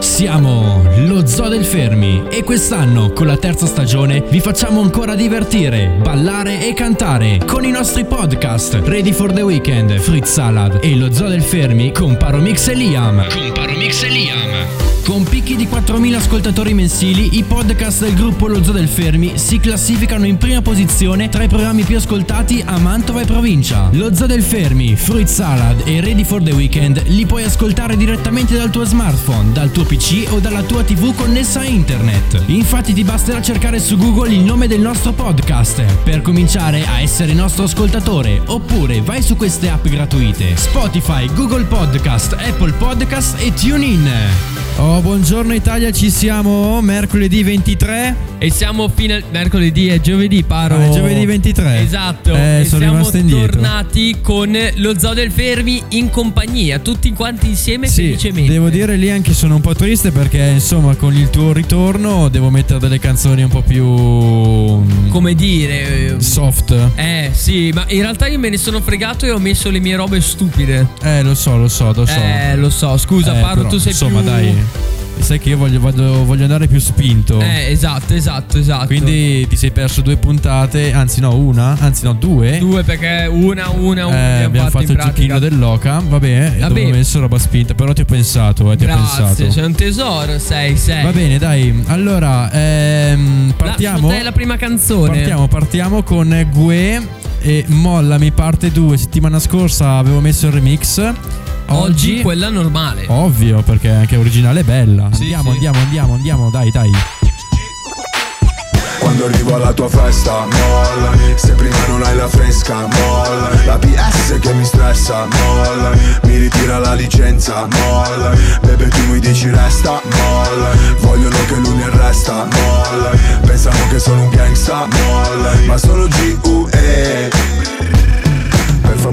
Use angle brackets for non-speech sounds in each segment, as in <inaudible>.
Siamo lo Zoo del Fermi e quest'anno con la terza stagione vi facciamo ancora divertire, ballare e cantare con i nostri podcast Ready for the Weekend, Fritz Salad e lo Zoo del Fermi con Paromix e Liam. Con Paromix e Liam. Con picchi di 4.000 ascoltatori mensili, i podcast del gruppo Lo Zoo del Fermi si classificano in prima posizione tra i programmi più ascoltati a Mantova e provincia. Lo Zoo del Fermi, Fruit Salad e Ready for the Weekend li puoi ascoltare direttamente dal tuo smartphone, dal tuo PC o dalla tua TV connessa a internet. Infatti ti basterà cercare su Google il nome del nostro podcast per cominciare a essere nostro ascoltatore oppure vai su queste app gratuite Spotify, Google Podcast, Apple Podcast e TuneIn. Oh, buongiorno Italia, ci siamo mercoledì 23. E siamo fino mercoledì e giovedì, paro. Ah, è giovedì 23. Esatto. Eh, e sono siamo indietro. tornati con lo Zoo del Fermi in compagnia, tutti quanti insieme Sì, felicemente. devo dire lì anche sono un po' triste perché insomma con il tuo ritorno devo mettere delle canzoni un po' più mm, Come dire. eh, soft. Eh sì, ma in realtà io me ne sono fregato e ho messo le mie robe stupide. Eh, lo so, lo so, lo so. Eh, lo so, scusa, Eh, Paro, però, tu sei insomma, più. dai. Sai che io voglio, vado- voglio andare più spinto. Eh, esatto, esatto, esatto. Quindi ti sei perso due puntate, anzi no, una, anzi no, due. Due perché una, una, Eh, una abbiamo fatto il giochino dell'Oca, va bene, Va dove ho messo roba spinta, però ti ho pensato, eh, ti ho Grazie, pensato. sei un tesoro, sei, sei. Va bene, dai. Allora, ehm, partiamo. La, è la prima canzone. Partiamo, partiamo con Gue e Mollami parte 2. Settimana scorsa avevo messo il remix. Oggi quella normale. Ovvio, perché anche originale è bella. Sì, andiamo, sì. andiamo, andiamo, andiamo, dai, dai. Quando arrivo alla tua festa, mollami Se prima non hai la fresca, mollami La PS che mi stressa, mollami Mi ritira la licenza, mollami Bebe tu mi dici resta, mollami Vogliono che lui mi arresta, mollami Pensano che sono un gangsta, mollami Ma sono G.U.E per far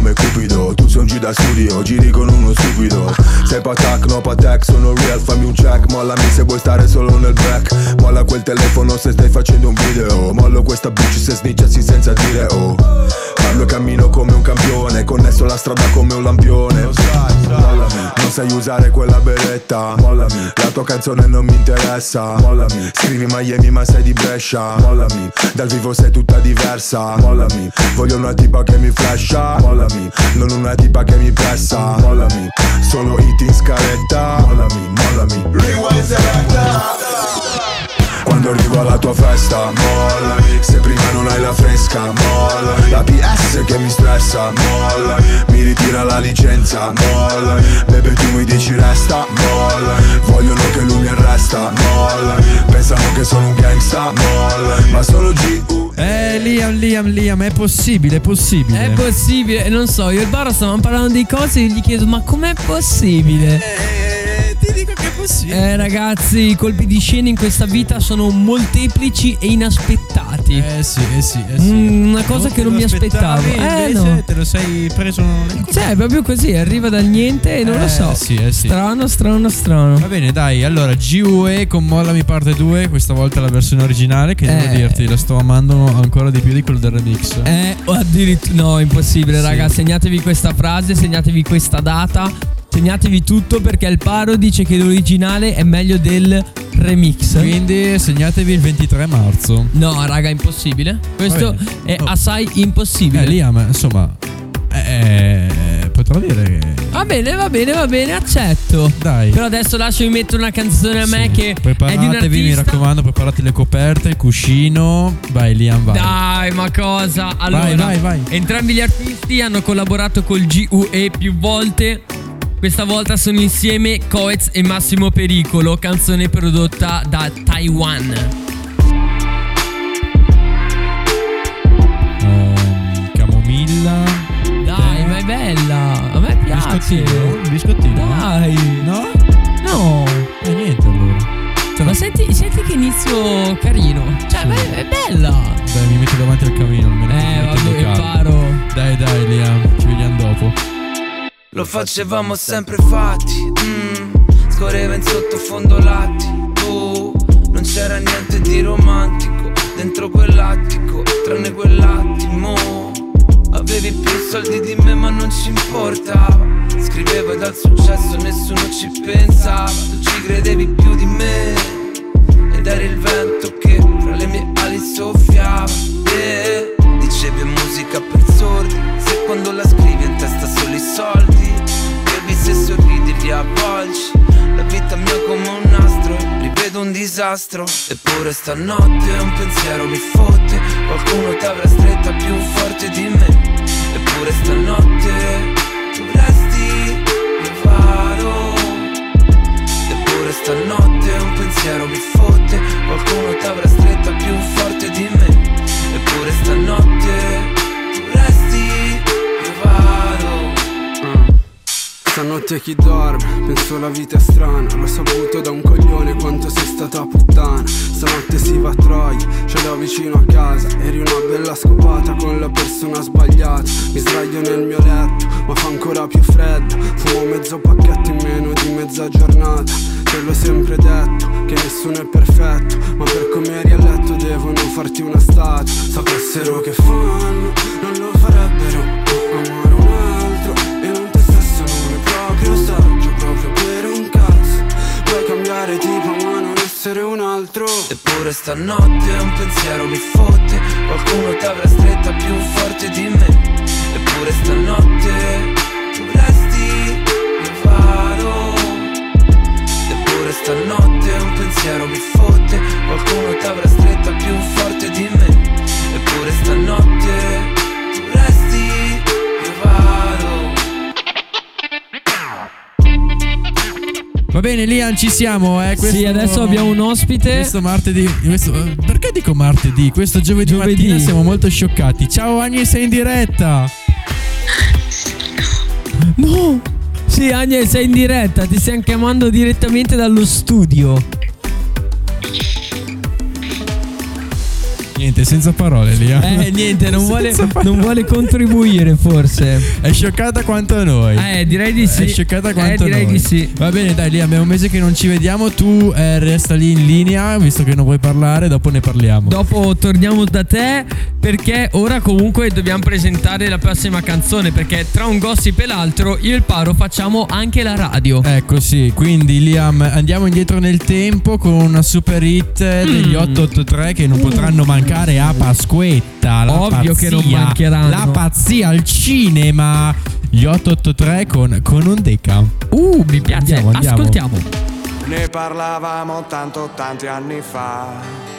da studio, giri con uno stupido. Sei patac, no patac, sono real, fammi un check Mollami se vuoi stare solo nel back. Molla quel telefono se stai facendo un video. Mollo questa bitch se snitchassi senza dire oh. Parlo e cammino come un campione Connesso la strada come un lampione. Mollami Non sai usare quella beretta. Mollami La tua canzone non mi interessa. Mollami Scrivi Miami ma sei di Brescia. Mollami Dal vivo sei tutta diversa. Mollami Voglio una tipa che mi flasha. Mollami Non una tipa che mi pressa Mollami Solo hit in scaletta. Mollami, mollami. Rewind selecta quando arrivo alla tua festa, mollami Se prima non hai la fresca, mollami La PS che mi stressa, mollami Mi ritira la licenza, mollami Bebe tu mi dici resta, mollami Vogliono che lui mi arresta, mollami Pensano che sono un gangsta, mollami Ma sono G.U. Eh, Liam, Liam, Liam, è possibile, è possibile. È possibile, non so, io e il Baro stavamo parlando di cose e gli chiedo ma com'è possibile? Eh, che possibile. Eh ragazzi, i colpi di scena in questa vita sono molteplici e inaspettati. Eh sì, eh sì, eh sì. Mm, una cosa che te non lo mi aspettavo. Eh, no. te lo sei preso. Cioè, è proprio così, arriva dal niente e non lo Eh, so. sì, eh, sì. Strano, strano, strano. Va bene, dai, allora GUE con Mollami parte 2, questa volta la versione originale che devo Eh. dirti, la sto amando ancora di più di quello del remix. Eh, o addirittura. No, impossibile, Sì. raga. Segnatevi questa frase, segnatevi questa data. Segnatevi tutto perché il Paro dice che l'originale è meglio del remix. Quindi segnatevi il 23 marzo. No, raga, impossibile. Questo è Oh. assai impossibile. Eh, Liam, insomma, eh, potrò dire che... Vabbè, bene, va bene, va bene, accetto. Dai. Però adesso lasciami mettere una canzone a me Sì. che Preparatevi, mi raccomando, preparate le coperte, il cuscino. Vai, Liam, vai. Dai, ma cosa? Allora, Vai, vai, vai. entrambi gli artisti hanno collaborato col GUE più volte. Questa volta sono insieme Coez e Massimo Pericolo, canzone prodotta da Taiwan. Ehm, camomilla. Dai, ma è bella. A me piace. Biscottino? Biscottino? Dai. No? No. E niente allora. Cioè, Ma senti, senti che inizio carino. Cioè, ma è, è bella. Dai, mi metto davanti al camino almeno. Eh, vabbè, in locale. paro. Dai, dai, Liam, ci vediamo dopo. Lo facevamo sempre fatti, mm, scorreva in sottofondo latti, tu non c'era niente di romantico dentro quell'attico, tranne quell'attimo. Avevi più soldi di me ma non ci importava, scrivevo dal successo nessuno ci pensava, tu ci credevi più di me ed eri il vento che fra le mie ali soffiava. Yeah. Dicevi musica per sordi, avvolgi, la vita mia come un nastro, rivedo un disastro. Eppure stanotte un pensiero mi fotte, qualcuno t'avrà stretta più forte di me. Eppure stanotte tu resti, io vado. Eppure stanotte un pensiero mi fotte Qualcuno t'avrà stretta più forte di me Eppure stanotte Stanotte chi dorme, penso la vita è strana. L'ho saputo da un coglione quanto sei stata puttana. Stanotte si va a Troia, ce l'ho vicino a casa. Eri una bella scopata con la persona sbagliata. Mi sdraio nel mio letto, ma fa ancora più freddo. Fumo mezzo pacchetto in meno di mezza giornata. Te l'ho sempre detto, che nessuno è perfetto Ma per come eri a letto devono farti una statua. Sapessero che fanno, non lo farebbero altro. Eppure stanotte un pensiero mi fotte bene, Liam, ci siamo, eh. Questo, Sì, adesso abbiamo un ospite. Questo martedì. questo- eh, perché dico martedì? Questo giovedì, Giovedì. mattina siamo molto scioccati. Ciao Agnes, sei in diretta. No! Sì, Agne, sei in diretta, ti stiamo chiamando direttamente dallo studio. Niente, senza parole, Liam. Eh, niente, non <laughs> vuole, non vuole contribuire, forse. È scioccata quanto noi. Eh, direi di sì. È scioccata quanto Eh, direi noi. di sì. Va bene, dai, Liam, è un mese che non ci vediamo. Tu eh, resta lì in linea, visto che non vuoi parlare, dopo ne parliamo. Dopo torniamo da te perché ora comunque dobbiamo presentare la prossima canzone perché tra un gossip e l'altro io e il Paro facciamo anche la radio. Ecco sì, quindi Liam andiamo indietro nel tempo con una super hit eh, degli 883 che non potranno mancare a Pasquetta. La Ovvio che non pazzia, mancheranno. La pazzia al cinema. Gli 883 con, con un deca. Uh, mi piace. Andiamo, andiamo. Ascoltiamo. Ne parlavamo tanto tanti anni fa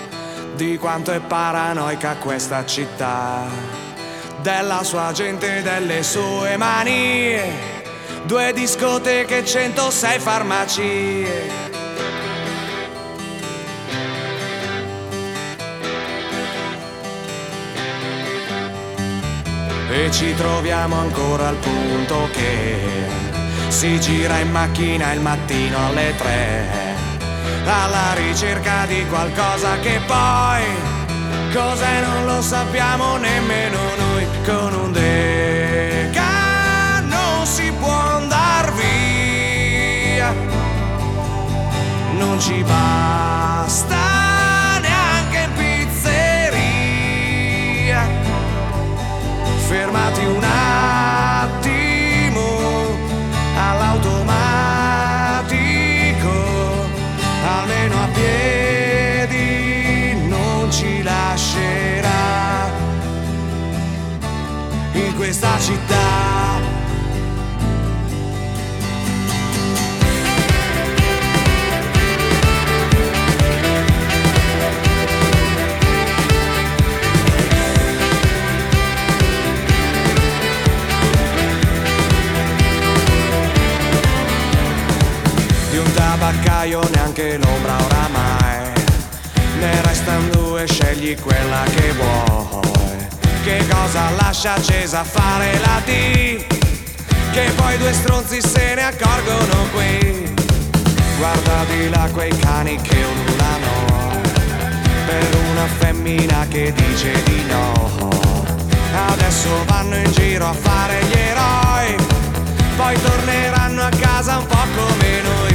di quanto è paranoica questa città, della sua gente e delle sue manie, due discoteche, 106 farmacie. E ci troviamo ancora al punto che si gira in macchina il mattino alle tre, alla ricerca di qualcosa che poi cos'è non lo sappiamo nemmeno noi. Con un deca non si può andar via, non ci basta fermati un attimo scegli quella che vuoi. Che cosa lascia accesa fare la T Che poi due stronzi se ne accorgono qui. Guarda di là quei cani che ululano Per una femmina che dice di no. Adesso vanno in giro a fare gli eroi. Poi torneranno a casa un po' come noi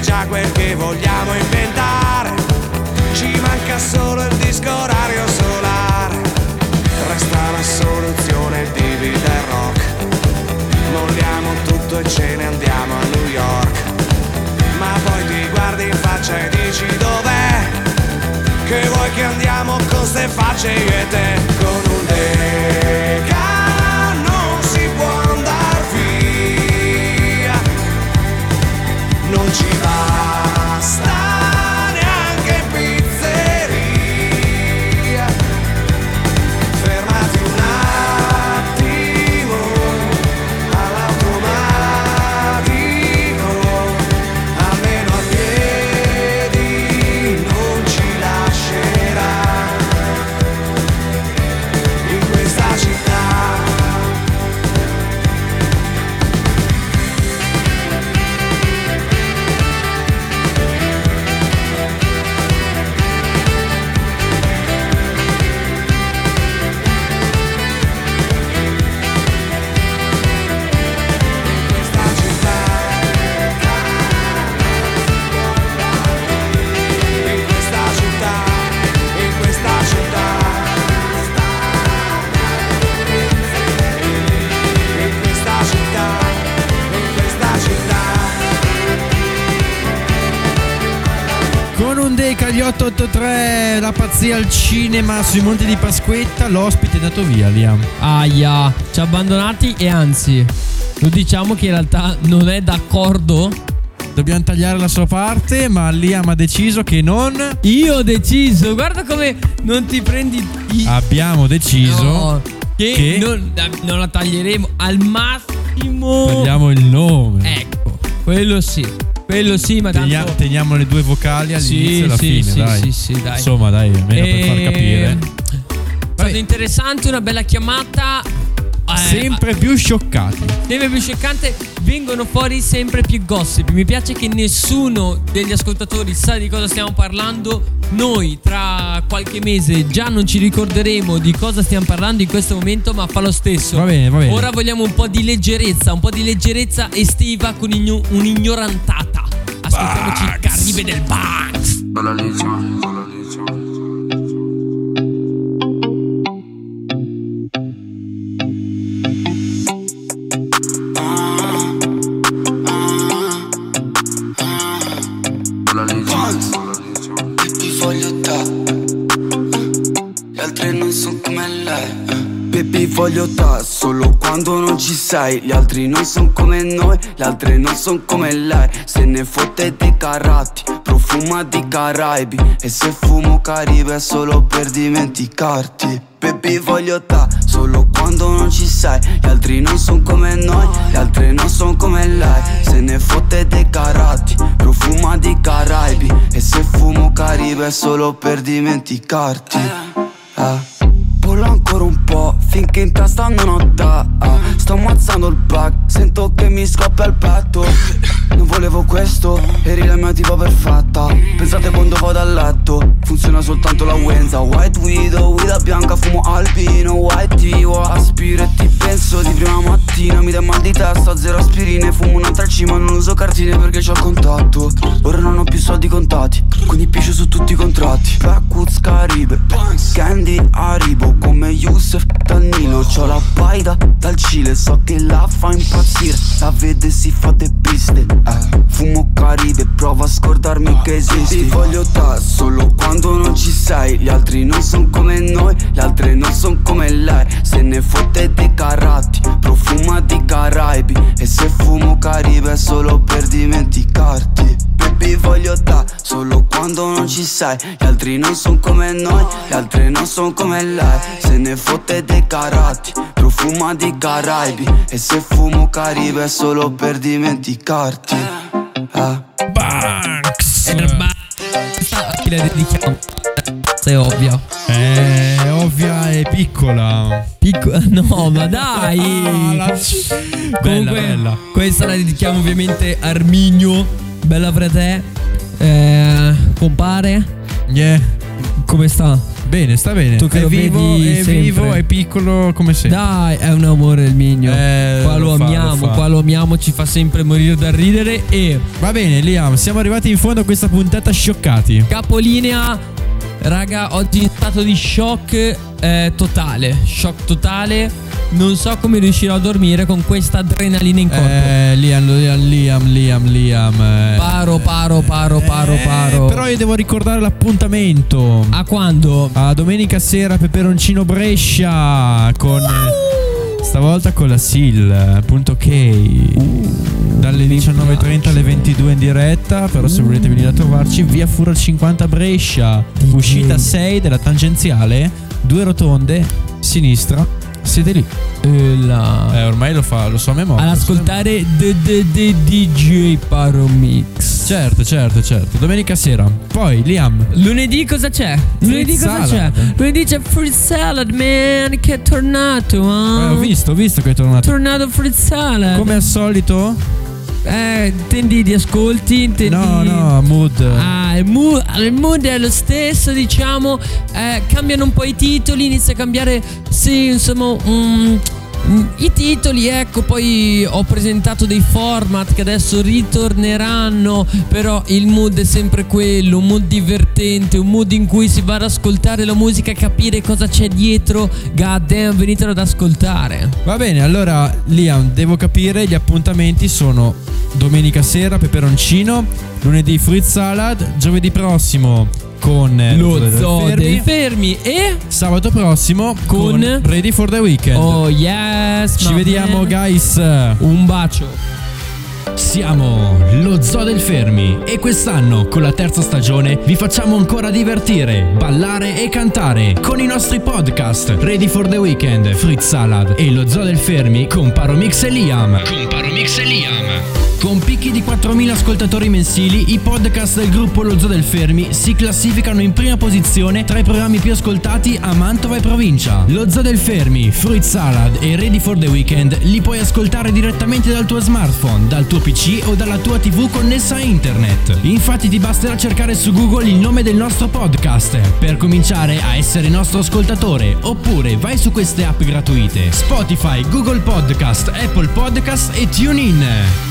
già quel che vogliamo inventare. Ci manca solo il disco orario solare. Resta la soluzione il DVD del rock. Molliamo tutto e ce ne andiamo a New York. Ma poi ti guardi in faccia e dici dov'è? Che vuoi che andiamo con ste facce io e te Con 883, la pazzia al cinema sui monti di Pasquetta, l'ospite è andato via, Liam. Aia, ci ha abbandonati e anzi, lo diciamo che in realtà non è d'accordo. Dobbiamo tagliare la sua parte, ma Liam ha deciso che non Io ho deciso, guarda come non ti prendi i... abbiamo deciso. No, che, che- Non, non la taglieremo al massimo. Tagliamo il nome. Ecco, quello sì. Quello sì, ma tanto... Tenia- teniamo le due vocali all'inizio Sì, e alla sì, fine, sì, dai. sì, sì, dai. Insomma, dai, almeno per far Ehm, capire. È stato interessante, una bella chiamata. Eh, Sempre più scioccati. Sempre più scioccante, vengono fuori sempre più gossip. Mi piace che nessuno degli ascoltatori sa di cosa stiamo parlando. Noi tra qualche mese già non ci ricorderemo di cosa stiamo parlando in questo momento, ma fa lo stesso. Va bene, va bene. Ora vogliamo un po' di leggerezza, un po' di leggerezza estiva con igno- un'ignorantata. Ascoltiamoci il Caribe del. Baby voglio da Gli altri non sono come lei Baby voglio da Solo quando non ci sei. Gli altri non sono come noi Le altre non sono come lei. Se ne fotte dei carati Profuma di Caraibi. E se fumo Caribe è solo per dimenticarti. Baby voglio da Solo quando non ci sei. Gli altri non sono come noi Le altre non sono come lei. Se ne fotte dei carati Profuma di Caraibi. E se fumo Caribe è solo per dimenticarti. Eh. Finché in testa non ho da ah. Sto ammazzando il back Sento che mi scoppia il petto. Non volevo questo, eri la mia tipa perfetta. Pensate quando vado a letto. Funziona soltanto la Wenza. White Widow, guida bianca, fumo albino White tea, aspiro e ti penso di prima mattina. Mi dai mal di testa, zero aspirine. Fumo un'altra cima, non uso cartine perché c'ho contatto. Ora non ho più soldi contati. Quindi piscio su tutti i contratti. Backwoods Caribe. Candy Haribo Come Youssef Tannino C'ho la paida dal Cile So che la fa impazzire. La vede si fa de piste eh. Fumo Caribe Prova a scordarmi che esisti. Ti voglio da solo quando non ci sei. Gli altri non son come noi Le altre non son come lei. Se ne fotte dei caratti Profuma di Caraibi. E se fumo Caribe è solo per dimenticarti Baby voglio da solo quando non ci sei Gli altri non son come noi Le altre non son come lei Se ne fotte dei caratti Profuma di Caraibi E se fumo Caribe è solo per dimenticarti eh. Banks. Chi la dedichiamo? È ovvia. È ovvia e piccola. Picco- <laughs> no, ma <laughs> dai. Bella, Comunque, bella. questa la dedichiamo ovviamente a Arminio. Bella frate. Eh, compare. Yeah. Come sta? Bene, sta bene. Tu che è vivo, vedi è sempre. vivo, è piccolo come sempre. Dai, è un amore il migno. Eh, qua lo, lo fa, amiamo, lo qua lo amiamo, ci fa sempre morire da ridere. E Va bene, Liam, siamo arrivati in fondo a questa puntata scioccati. capolinea, raga, oggi in stato di shock eh, totale. Shock totale. Non so come riuscirò a dormire con questa adrenalina in corpo. Eh, Liam, Liam, Liam, Liam, eh. Paro, paro, paro, paro, Eh, paro. Però io devo ricordare l'appuntamento. A quando? A domenica sera Peperoncino Brescia con stavolta con la SIL punto K dalle 19.30 alle 22 in diretta però se volete venire a trovarci via Fura 50 Brescia uscita 6 della tangenziale due rotonde sinistra siete lì Eh, la- eh, ormai lo fa lo so a memoria Ad ascoltare The, the, the DJ Paro Mix. certo certo certo domenica sera poi Liam Lunedì cosa c'è? Lunedì cosa c'è? Lunedì c'è fruit salad, man. Che è tornato, eh, ah. ho visto ho visto che è tornato Tornato fruit salad. come al solito Eh, intendi di ascolti? Intendi... no no mood Ah, il mood, il mood è lo stesso, diciamo. Eh, cambiano un po' i titoli, inizia a cambiare, sì, insomma, mm, mm, i titoli. Ecco, poi ho presentato dei format che adesso ritorneranno. Però il mood è sempre quello: un mood divertente, un mood in cui si va ad ascoltare la musica e capire cosa c'è dietro. God damn, venitelo ad ascoltare. Va bene, allora Liam, devo capire, gli appuntamenti sono domenica sera peperoncino, lunedì fruit salad, giovedì prossimo con eh, Lo zoo Fermi, dei fermi e. sabato prossimo con, Con? Ready for the Weekend. Oh yes, Ci vediamo man. guys. Un bacio. Siamo lo Zoo del Fermi e quest'anno con la terza stagione vi facciamo ancora divertire, ballare e cantare con i nostri podcast Ready for the Weekend, Fritz Salad e lo Zoo del Fermi con Paromix e Liam. Con Paromix e Liam. Con picchi di 4.000 ascoltatori mensili, i podcast del gruppo Lo Zoo del Fermi si classificano in prima posizione tra i programmi più ascoltati a Mantova e provincia. Lo Zoo del Fermi, Fruit Salad e Ready for the Weekend li puoi ascoltare direttamente dal tuo smartphone, dal tuo PC o dalla tua TV connessa a internet. Infatti ti basterà cercare su Google il nome del nostro podcast per cominciare a essere nostro ascoltatore oppure vai su queste app gratuite Spotify, Google Podcast, Apple Podcast e TuneIn.